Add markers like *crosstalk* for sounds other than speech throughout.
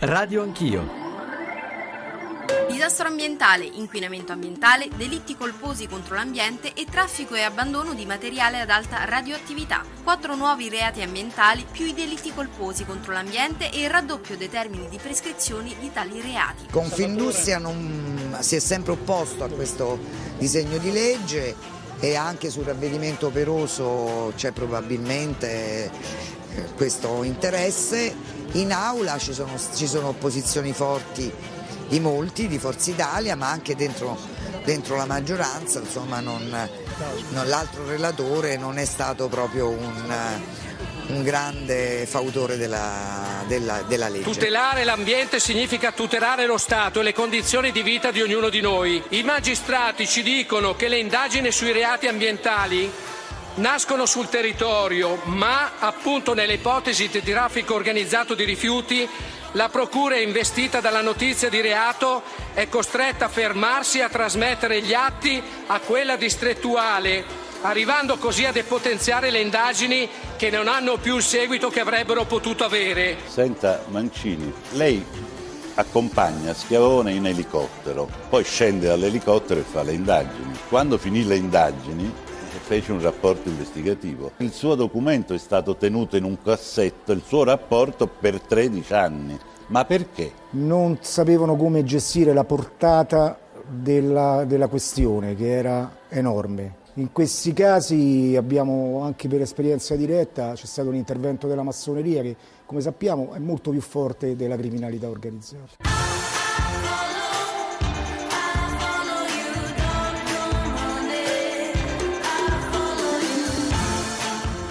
Radio Anch'io. Disastro ambientale, inquinamento ambientale, delitti colposi contro l'ambiente e traffico e abbandono di materiale ad alta radioattività. Quattro nuovi reati ambientali più i delitti colposi contro l'ambiente e il raddoppio dei termini di prescrizione di tali reati. Confindustria non si è sempre opposto a questo disegno di legge e anche sul ravvedimento operoso c'è probabilmente questo interesse. In aula ci sono, ci sono opposizioni forti di molti, di Forza Italia, ma anche dentro, dentro la maggioranza, insomma l'altro relatore non è stato proprio un, un grande fautore della, della, della, legge. Tutelare l'ambiente significa tutelare lo Stato e le condizioni di vita di ognuno di noi. I magistrati ci dicono che le indagini sui reati ambientali nascono sul territorio, ma appunto nelle ipotesi di traffico organizzato di rifiuti la procura investita dalla notizia di reato è costretta a fermarsi e a trasmettere gli atti a quella distrettuale, arrivando così a depotenziare le indagini che non hanno più il seguito che avrebbero potuto avere. Senta Mancini, lei accompagna Schiavone in elicottero, poi scende dall'elicottero e fa le indagini. Quando finì le indagini fece un rapporto investigativo. Il suo documento è stato tenuto in un cassetto, il suo rapporto per 13 anni. Ma perché? Non sapevano come gestire la portata della, della questione, che era enorme. In questi casi abbiamo anche per esperienza diretta, c'è stato un intervento della massoneria che come sappiamo è molto più forte della criminalità organizzata.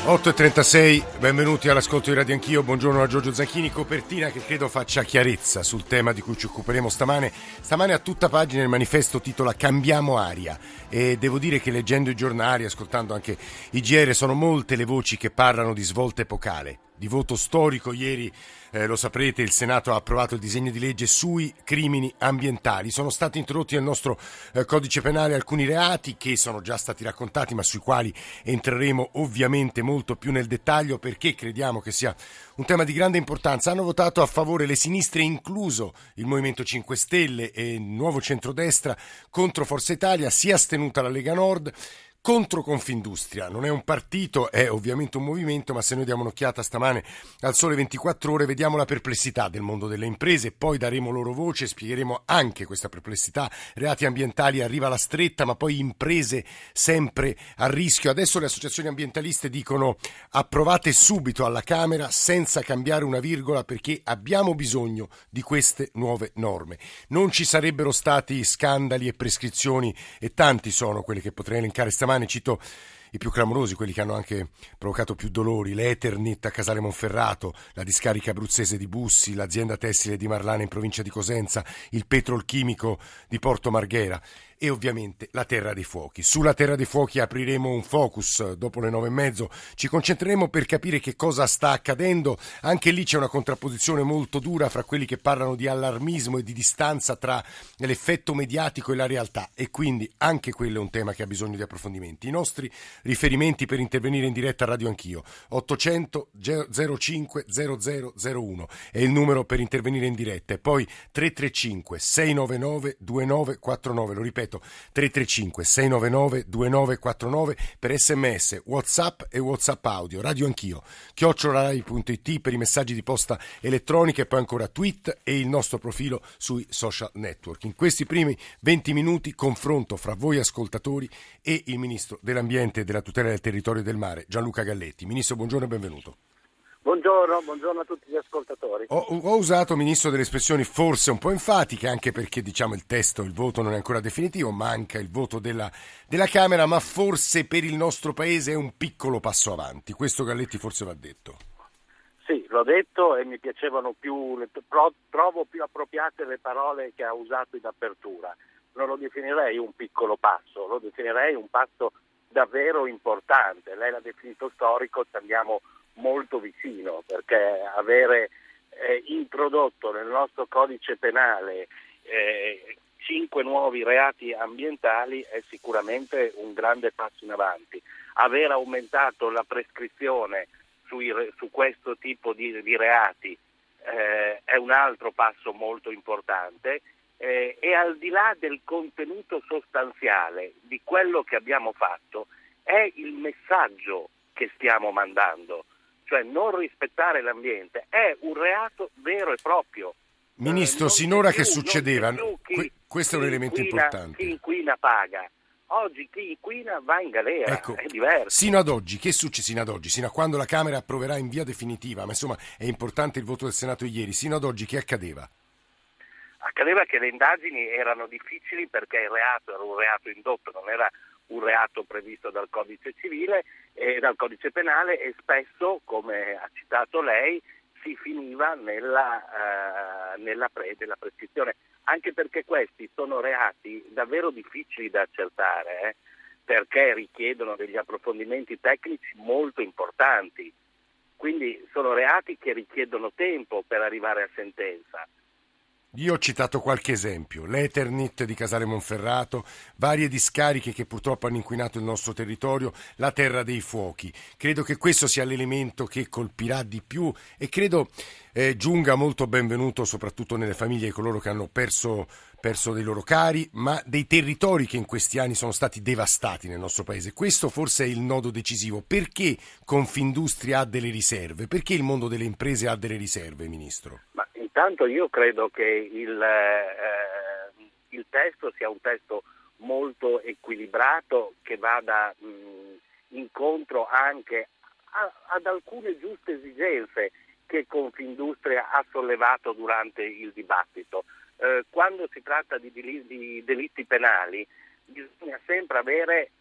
8.36, benvenuti all'ascolto di Radio Anch'io, buongiorno a Giorgio Zanchini, copertina che credo faccia chiarezza sul tema di cui ci occuperemo stamane. Stamane a tutta pagina il manifesto titola Cambiamo aria. E devo dire che leggendo i giornali, ascoltando anche i GR, sono molte le voci che parlano di svolta epocale, di voto storico ieri eh, lo saprete, il Senato ha approvato il disegno di legge sui crimini ambientali. Sono stati introdotti nel nostro eh, codice penale alcuni reati che sono già stati raccontati, ma sui quali entreremo ovviamente molto più nel dettaglio perché crediamo che sia un tema di grande importanza. Hanno votato a favore le sinistre, incluso il Movimento 5 Stelle e il Nuovo Centrodestra, contro Forza Italia, si è astenuta la Lega Nord contro Confindustria. Non è un partito, è ovviamente un movimento, ma se noi diamo un'occhiata stamane al sole 24 ore vediamo la perplessità del mondo delle imprese, poi daremo loro voce, spiegheremo anche questa perplessità. Reati ambientali arriva la stretta, ma poi imprese sempre a rischio. Adesso le associazioni ambientaliste dicono approvate subito alla Camera senza cambiare una virgola perché abbiamo bisogno di queste nuove norme. Non ci sarebbero stati scandali e prescrizioni e tanti sono quelli che potrei elencare stamane settimane, cito i più clamorosi, quelli che hanno anche provocato più dolori, l'Eternit a Casale Monferrato, la discarica abruzzese di Bussi, l'azienda tessile di Marlana in provincia di Cosenza, il petrolchimico di Porto Marghera e ovviamente la Terra dei Fuochi. Sulla Terra dei Fuochi apriremo un focus dopo le nove e mezzo, ci concentreremo per capire che cosa sta accadendo, anche lì c'è una contrapposizione molto dura fra quelli che parlano di allarmismo e di distanza tra l'effetto mediatico e la realtà. E quindi anche quello è un tema che ha bisogno di approfondimenti. I nostri riferimenti per intervenire in diretta a Radio Anch'io, 800 05 0001 è il numero per intervenire in diretta. E poi 335 699 2949, lo ripeto ripeto 335 699 2949 per sms, whatsapp e whatsapp audio, radio anch'io, chiocciolarai.it per i messaggi di posta elettronica e poi ancora tweet e il nostro profilo sui social network. In questi primi 20 minuti confronto fra voi ascoltatori e il Ministro dell'Ambiente e della tutela del territorio e del mare, Gianluca Galletti. Ministro, buongiorno e benvenuto. Buongiorno, buongiorno, a tutti gli ascoltatori. Ho, ho, usato, Ministro, delle espressioni forse un po' enfatiche, anche perché diciamo, il testo, il voto non è ancora definitivo, manca il voto della, della, Camera, ma forse per il nostro Paese è un piccolo passo avanti. Questo Galletti forse va detto. Sì, l'ho detto e mi piacevano più, trovo più appropriate le parole che ha usato in apertura. Non lo definirei un piccolo passo, lo definirei un passo davvero importante. Lei l'ha definito storico, ci andiamo molto vicino perché avere eh, introdotto nel nostro codice penale eh, cinque nuovi reati ambientali è sicuramente un grande passo in avanti. Aver aumentato la prescrizione sui, su questo tipo di, di reati eh, è un altro passo molto importante eh, e al di là del contenuto sostanziale di quello che abbiamo fatto è il messaggio che stiamo mandando, cioè non rispettare l'ambiente è un reato vero e proprio. Ministro, eh, sinora più, che succedeva? Chi, questo è un elemento inquina, importante. Chi inquina paga. Oggi chi inquina va in galera, ecco, è diverso. Sino ad oggi, che succede sino ad oggi? Sino a quando la Camera approverà in via definitiva, ma insomma è importante il voto del Senato ieri, sino ad oggi che accadeva? Accadeva che le indagini erano difficili perché il reato era un reato indotto, non era un reato previsto dal codice civile e dal codice penale e spesso, come ha citato lei, si finiva nella, uh, nella, pre, prescrizione, anche perché questi sono reati davvero difficili da accertare, eh, perché richiedono degli approfondimenti tecnici molto importanti, quindi sono reati che richiedono tempo per arrivare a sentenza. Io ho citato qualche esempio, l'Eternit di Casale Monferrato, varie discariche che purtroppo hanno inquinato il nostro territorio, la terra dei fuochi. Credo che questo sia l'elemento che colpirà di più e credo eh, giunga molto benvenuto soprattutto nelle famiglie di coloro che hanno perso, perso dei loro cari, ma dei territori che in questi anni sono stati devastati nel nostro paese. Questo forse è il nodo decisivo. Perché Confindustria ha delle riserve? Perché il mondo delle imprese ha delle riserve, Ministro? Ma Intanto io credo che il, eh, il testo sia un testo molto equilibrato che vada mh, incontro anche a, ad alcune giuste esigenze che Confindustria ha sollevato durante il dibattito. Eh, quando si tratta di, di, delitti penali bisogna sempre avere,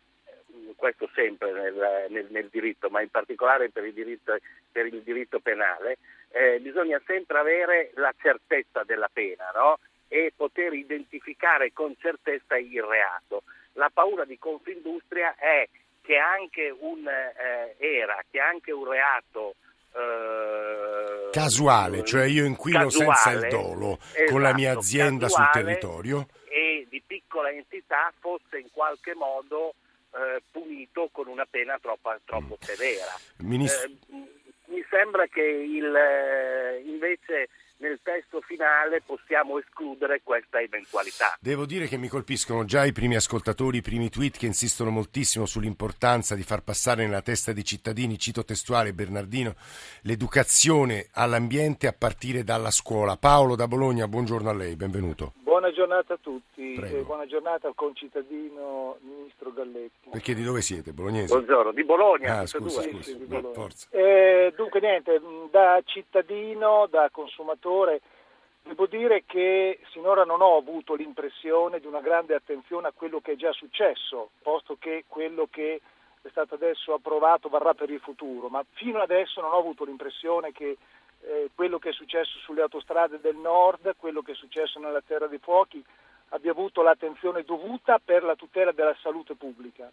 questo sempre nel, nel, nel diritto, ma in particolare per il diritto, per il diritto penale, eh, bisogna sempre avere la certezza della pena no? e poter identificare con certezza il reato. La paura di Confindustria è che anche un, eh, era, che anche un reato eh, casuale, cioè io inquino casuale, senza il dolo esatto, con la mia esatto, azienda sul territorio e di piccola entità fosse in qualche modo eh, punito con una pena troppo, troppo mm. severa. Ministro... Eh, mi sembra che il, eh, invece nel testo finale possiamo escludere questa eventualità. Devo dire che mi colpiscono già i primi ascoltatori, i primi tweet che insistono moltissimo sull'importanza di far passare nella testa dei cittadini, cito testuale Bernardino, l'educazione all'ambiente a partire dalla scuola. Paolo da Bologna, buongiorno a lei, benvenuto. Buona giornata a tutti e buona giornata al concittadino ministro Galletti. Perché di dove siete? Bolognese? Buongiorno, di Bologna. Ah, scusa, scusa. Sì, sì, no, eh, dunque niente, da cittadino, da consumatore, devo dire che sinora non ho avuto l'impressione di una grande attenzione a quello che è già successo, posto che quello che è stato adesso approvato varrà per il futuro, ma fino adesso non ho avuto l'impressione che eh, quello che è successo sulle autostrade del nord, quello che è successo nella Terra dei Fuochi, abbia avuto l'attenzione dovuta per la tutela della salute pubblica.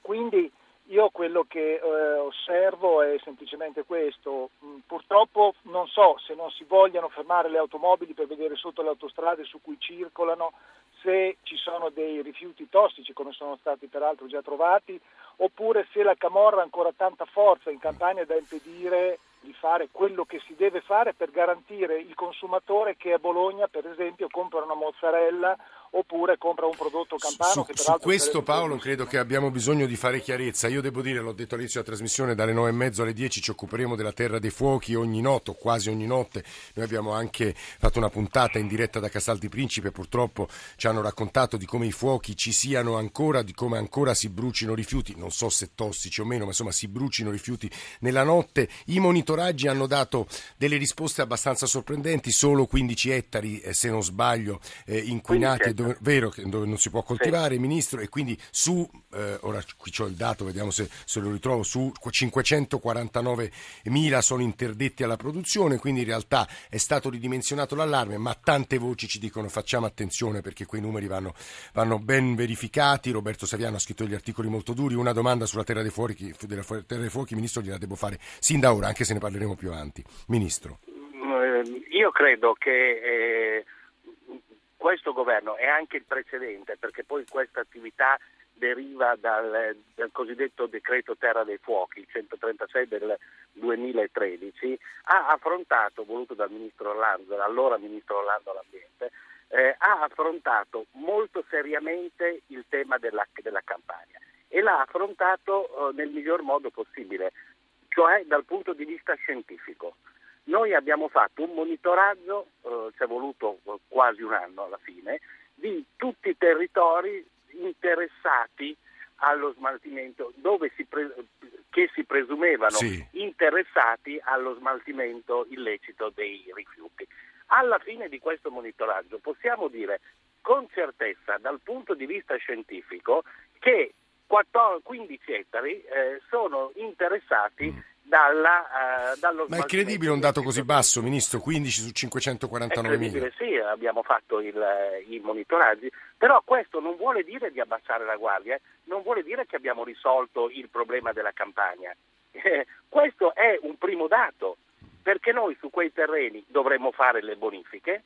Quindi io quello che eh, osservo è semplicemente questo. Mm, purtroppo non so se non si vogliano fermare le automobili per vedere sotto le autostrade su cui circolano se ci sono dei rifiuti tossici, come sono stati peraltro già trovati, oppure se la Camorra ha ancora tanta forza in Campania da impedire di fare quello che si deve fare per garantire il consumatore che a Bologna, per esempio, compra una mozzarella oppure compra un prodotto campano. Su, su questo Paolo credo che abbiamo bisogno di fare chiarezza. Io devo dire, l'ho detto all'inizio della trasmissione, dalle nove e mezzo alle dieci ci occuperemo della Terra dei Fuochi ogni notte, quasi ogni notte. Noi abbiamo anche fatto una puntata in diretta da Casal di Principe, purtroppo ci hanno raccontato di come i fuochi ci siano ancora, di come ancora si brucino rifiuti, non so se tossici o meno, ma insomma si brucino rifiuti nella notte. I monitoraggi hanno dato delle risposte abbastanza sorprendenti, solo 15 ettari, eh, se non sbaglio, eh, inquinati dove, vero che dove non si può coltivare, sì. Ministro, e quindi su, eh, ora qui ho il dato, vediamo se, se, lo ritrovo, su 549 mila sono interdetti alla produzione, quindi in realtà è stato ridimensionato l'allarme, ma tante voci ci dicono facciamo attenzione perché quei numeri vanno, vanno ben verificati. Roberto Saviano ha scritto degli articoli molto duri, una domanda sulla Terra dei Fuochi, della terra dei fuochi Ministro, gliela devo fare sin da ora, anche se ne parleremo più avanti. Ministro. Eh, io credo che... Eh questo governo e anche il precedente, perché poi questa attività deriva dal, dal, cosiddetto decreto Terra dei Fuochi, il 136 del 2013, ha affrontato, voluto dal ministro Orlando, allora ministro Orlando all'Ambiente, eh, ha affrontato molto seriamente il tema della, della campagna e l'ha affrontato eh, nel miglior modo possibile, cioè dal punto di vista scientifico. Noi abbiamo fatto un monitoraggio, eh, ci è voluto quasi un anno alla fine, di tutti i territori interessati allo smaltimento, si pre- che si presumevano sì. interessati allo smaltimento illecito dei rifiuti. Alla fine di questo monitoraggio possiamo dire con certezza dal punto di vista scientifico che 14, 15 ettari eh, sono interessati mm. Dalla, dallo Ma è credibile un dato così basso, Ministro? 15 su 549 mila? Sì, abbiamo fatto il, i monitoraggi, però questo non vuole dire di abbassare la guardia, eh? non vuole dire che abbiamo risolto il problema della campagna. Eh, questo è un primo dato perché noi su quei terreni dovremmo fare le bonifiche,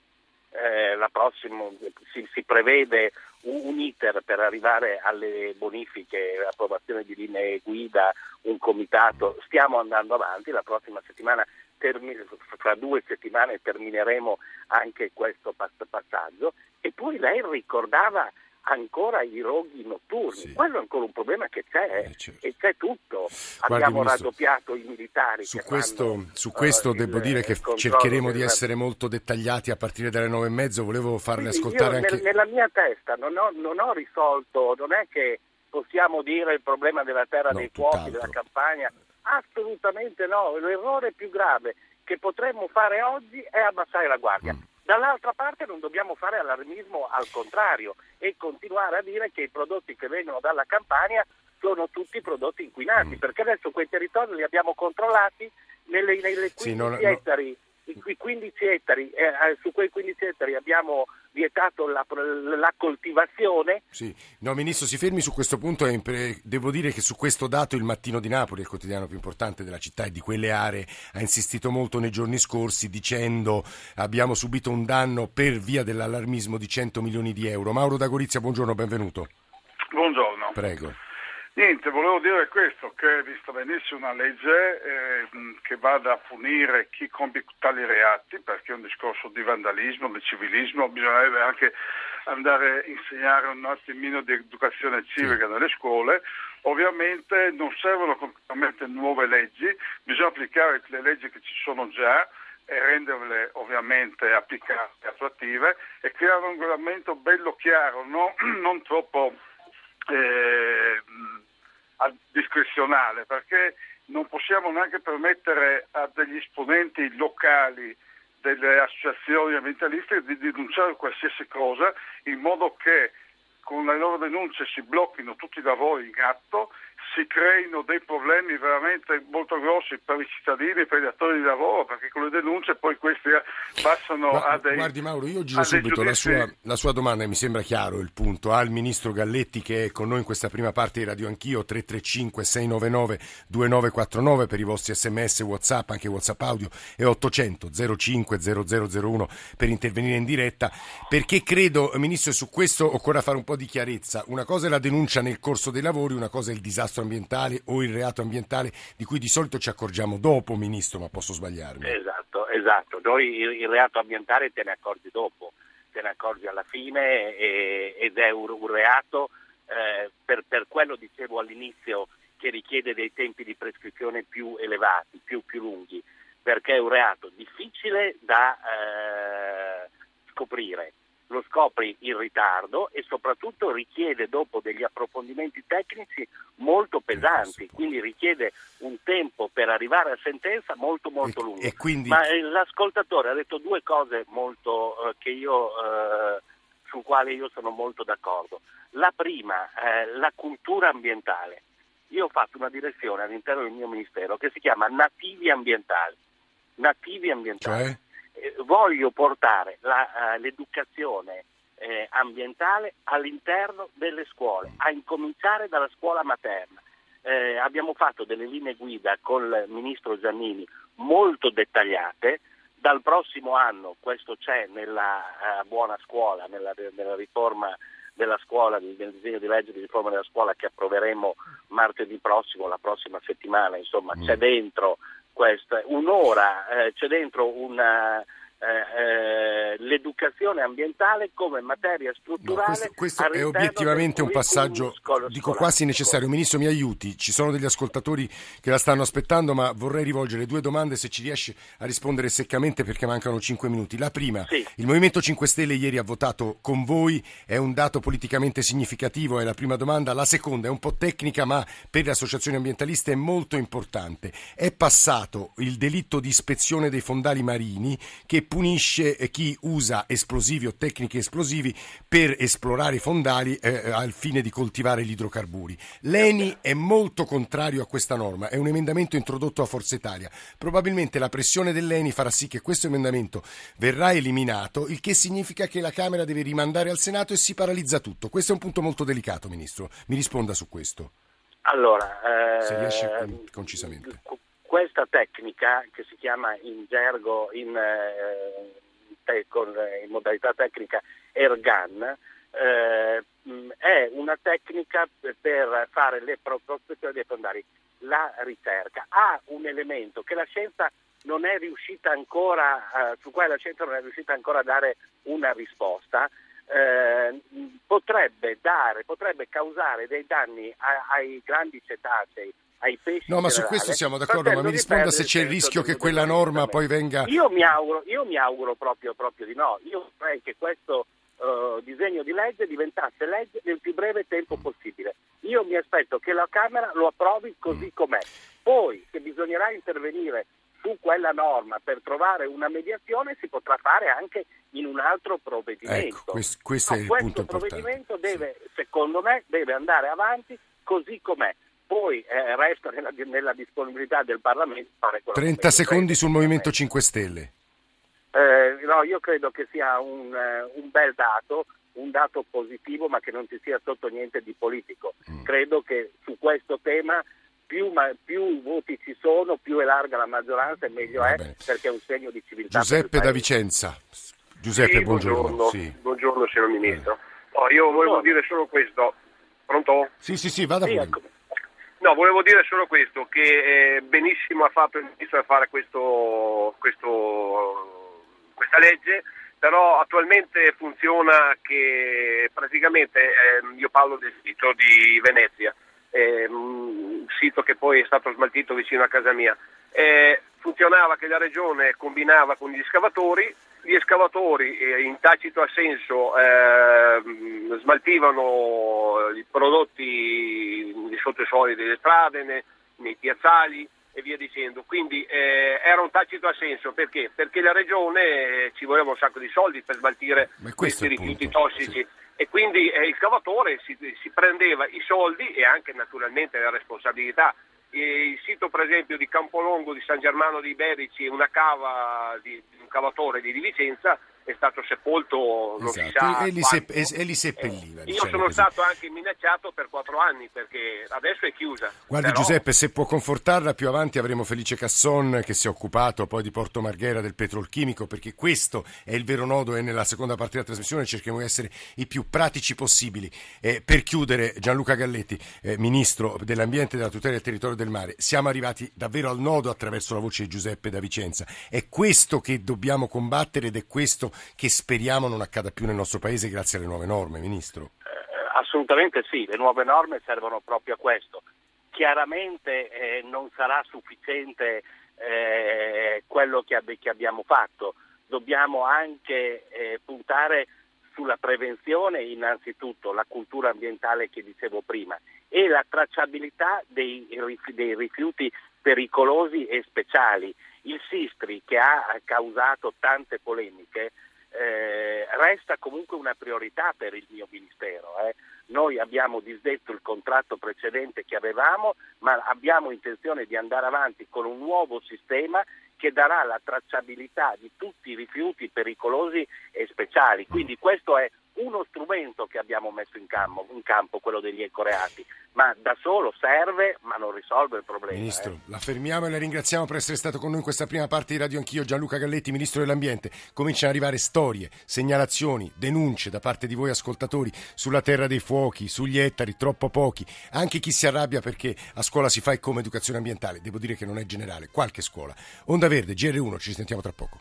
eh, prossima, si, si, prevede un, iter per arrivare alle bonifiche, approvazione di linee guida, un comitato, stiamo andando avanti, la prossima settimana, termi, fra due settimane termineremo anche questo passaggio. E poi lei ricordava ancora i roghi notturni. Sì. Quello è ancora un problema che c'è eh, certo. e c'è tutto. Guardi, Abbiamo ministro, raddoppiato i militari. Su questo, fanno, su questo uh, devo il, dire che cercheremo di essere molto dettagliati a partire dalle nove e mezzo. Volevo farle Quindi ascoltare anche... Nel, nella mia testa non ho, non ho, risolto, non è che possiamo dire il problema della terra no, dei fuochi, della campagna. Assolutamente no. L'errore più grave che potremmo fare oggi è abbassare la guardia. Mm. Dall'altra parte non dobbiamo fare allarmismo al contrario e continuare a dire che i prodotti che vengono dalla Campania sono tutti prodotti inquinati, mm. perché adesso quei territori li abbiamo controllati nelle, nelle 15 sì, non, ettari 15 ettari, eh, eh, su quei 15 ettari abbiamo vietato la, la, coltivazione. Sì, no Ministro si fermi su questo punto, devo dire che su questo dato il Mattino di Napoli, il quotidiano più importante della città e di quelle aree, ha insistito molto nei giorni scorsi dicendo abbiamo subito un danno per via dell'allarmismo di 100 milioni di euro. Mauro da Gorizia, buongiorno, benvenuto. Buongiorno. Prego. Niente, volevo dire questo, che vista venisse una legge eh, che vada a punire chi compie tali reati, perché è un discorso di vandalismo, di civilismo, bisognerebbe anche andare a insegnare un attimino di educazione civica nelle scuole. Ovviamente non servono completamente nuove leggi, bisogna applicare le leggi che ci sono già e renderle ovviamente applicate, attuative e creare un regolamento bello chiaro, no? *clears throat* non troppo... Eh, discrezionale perché non possiamo neanche permettere a degli esponenti locali delle associazioni ambientaliste di denunciare qualsiasi cosa in modo che con le loro denunce si blocchino tutti i lavori in atto si creino dei problemi veramente molto grossi per i cittadini e per gli attori di lavoro, perché con le denunce poi questi passano Ma, a dei... Guardi Mauro, io giro subito la sua, la sua, domanda, mi sembra chiaro il punto, al Ministro Galletti che è con noi in questa prima parte di Radio Anch'io, 335-699-2949 per i vostri sms, whatsapp, anche whatsapp audio, e 800 05 0001 per intervenire in diretta, perché credo, Ministro, su questo occorre fare un po' di chiarezza. Una cosa è la denuncia nel corso dei lavori, una cosa è il disastro ambientale o il reato ambientale di cui di solito ci accorgiamo dopo, Ministro, ma posso sbagliarmi. Esatto, esatto. Noi il, reato ambientale te ne accorgi dopo, te ne accorgi alla fine e, ed è un, un reato, eh, per, per quello dicevo all'inizio, che richiede dei tempi di prescrizione più elevati, più, più lunghi, perché è un reato difficile da eh, scoprire lo scopri in ritardo e soprattutto richiede dopo degli approfondimenti tecnici molto pesanti, quindi richiede un tempo per arrivare a sentenza molto molto lungo. E quindi... Ma eh, l'ascoltatore ha detto due cose molto, eh, io, eh, su quali io sono molto d'accordo. La prima, eh, la cultura ambientale. Io ho fatto una direzione all'interno del mio ministero che si chiama Nativi Ambientali. Nativi ambientali. Cioè? Eh, voglio portare la, uh, l'educazione eh, ambientale all'interno delle scuole, a incominciare dalla scuola materna. Eh, abbiamo fatto delle linee guida con il ministro Giannini molto dettagliate. Dal prossimo anno, questo c'è nella uh, buona scuola, nella, nella riforma della scuola, del disegno di legge di riforma della scuola che approveremo martedì prossimo, la prossima settimana, insomma mm. c'è dentro questa, un'ora, eh, c'è dentro una eh, eh, l'educazione ambientale come materia strutturale. No, questo, questo è obiettivamente un passaggio, dico quasi necessario. Ministro, mi aiuti, ci sono degli ascoltatori che la stanno aspettando, ma vorrei rivolgere due domande se ci riesce a rispondere seccamente perché mancano cinque minuti. La prima, sì. il Movimento 5 Stelle ieri ha votato con voi, è un dato politicamente significativo, è la prima domanda. La seconda è un po' tecnica, ma per le associazioni ambientaliste è molto importante. È passato il delitto di ispezione dei fondali marini che punisce chi usa esplosivi o tecniche esplosivi per esplorare i fondali eh, eh, al fine di coltivare gli idrocarburi. L'ENI è molto contrario a questa norma, è un emendamento introdotto a Forza Italia. Probabilmente la pressione dell'ENI farà sì che questo emendamento verrà eliminato, il che significa che la Camera deve rimandare al Senato e si paralizza tutto. Questo è un punto molto delicato, Ministro. Mi risponda su questo. Allora, eh, se riesce concisamente questa tecnica che si chiama in gergo, in, eh, con, in modalità tecnica ergan, eh, è una tecnica per fare le prospezioni dei fondali. La ricerca ha un elemento che la scienza non è riuscita ancora, eh, su cui la scienza non è riuscita ancora a dare una risposta, eh, potrebbe, dare, potrebbe causare dei danni a, ai grandi cetacei ai pesci. No, ma su questo siamo d'accordo, ma mi risponda se c'è il rischio che quella norma poi venga... Io mi auguro, io mi auguro proprio, proprio, di no, io vorrei che questo uh, disegno di legge diventasse legge nel più breve tempo possibile. Io mi aspetto che la Camera lo approvi così mm. com'è. Poi, se bisognerà intervenire su quella norma per trovare una mediazione si potrà fare anche in un altro provvedimento. Ecco, questo, questo, no, questo provvedimento deve, sì. secondo me, deve andare avanti così com'è poi eh, resta nella, nella, disponibilità del Parlamento fare quello 30 secondi sul Movimento 5 Stelle. Eh, no, io credo che sia un, uh, un, bel dato, un dato positivo, ma che non ci sia sotto niente di politico. Mm. Credo che su questo tema più, ma, più, voti ci sono, più è larga la maggioranza e meglio Va è bene. perché è un segno di civiltà. Giuseppe da Vicenza. Giuseppe, sì, buongiorno. Buongiorno, sì. buongiorno signor Ministro. Eh. Oh, io volevo dire solo questo. Pronto? Sì, sì, sì, vada sì, ecco. No, volevo dire solo questo, che eh, benissimo ha fatto il Ministro a fare questo, questo, questa legge, però attualmente funziona che praticamente, eh, io parlo del sito di Venezia, eh, un sito che poi è stato smaltito vicino a casa mia, eh, funzionava che la regione combinava con gli scavatori, gli escavatori eh, in tacito assenso eh, smaltivano i prodotti di sottosuoli delle strade, nei, piazzali e via dicendo. Quindi eh, era un tacito assenso perché? Perché la regione eh, ci voleva un sacco di soldi per smaltire questi rifiuti tossici. Sì. E quindi eh, il scavatore si, si prendeva i soldi e anche naturalmente la responsabilità il sito per esempio di Campolongo di San Germano dei Berici, una cava di, un cavatore di Vicenza, è stato sepolto non esatto. si sa e, li sepp- e, li seppelliva. Eh, io diciamo sono così. stato anche minacciato per quattro anni perché adesso è chiusa. Guardi Però... Giuseppe, se può confortarla, più avanti avremo Felice Casson che si è occupato poi di Porto Marghera del petrolchimico perché questo è il vero nodo e nella seconda parte della trasmissione cerchiamo di essere i più pratici possibili. Eh, per chiudere, Gianluca Galletti, eh, Ministro dell'Ambiente e della tutela del territorio del mare, siamo arrivati davvero al nodo attraverso la voce di Giuseppe da Vicenza. È questo che dobbiamo combattere ed è questo che speriamo non accada più nel nostro Paese grazie alle nuove norme, Ministro? Eh, assolutamente sì, le nuove norme servono proprio a questo. Chiaramente eh, non sarà sufficiente eh, quello che, ab- che, abbiamo fatto, dobbiamo anche eh, puntare sulla prevenzione innanzitutto, la cultura ambientale che dicevo prima e la tracciabilità dei, dei rifiuti pericolosi e speciali. Il Sistri che ha causato tante polemiche eh, resta comunque una priorità per il mio Ministero. Eh. Noi abbiamo disdetto il contratto precedente che avevamo, ma abbiamo intenzione di andare avanti con un nuovo sistema che darà la tracciabilità di tutti i rifiuti pericolosi e speciali. Quindi questo è uno strumento che abbiamo messo in campo, in campo quello degli ecoreati, ma da solo serve ma non risolve il problema. Ministro, eh. la fermiamo e la ringraziamo per essere stato con noi in questa prima parte di Radio Anch'io. Gianluca Galletti, Ministro dell'Ambiente. Cominciano ad arrivare storie, segnalazioni, denunce da parte di voi ascoltatori sulla terra dei fuochi, sugli ettari, troppo pochi. Anche chi si arrabbia perché a scuola si fa come educazione ambientale. Devo dire che non è generale, qualche scuola. Onda Verde, GR1, ci sentiamo tra poco.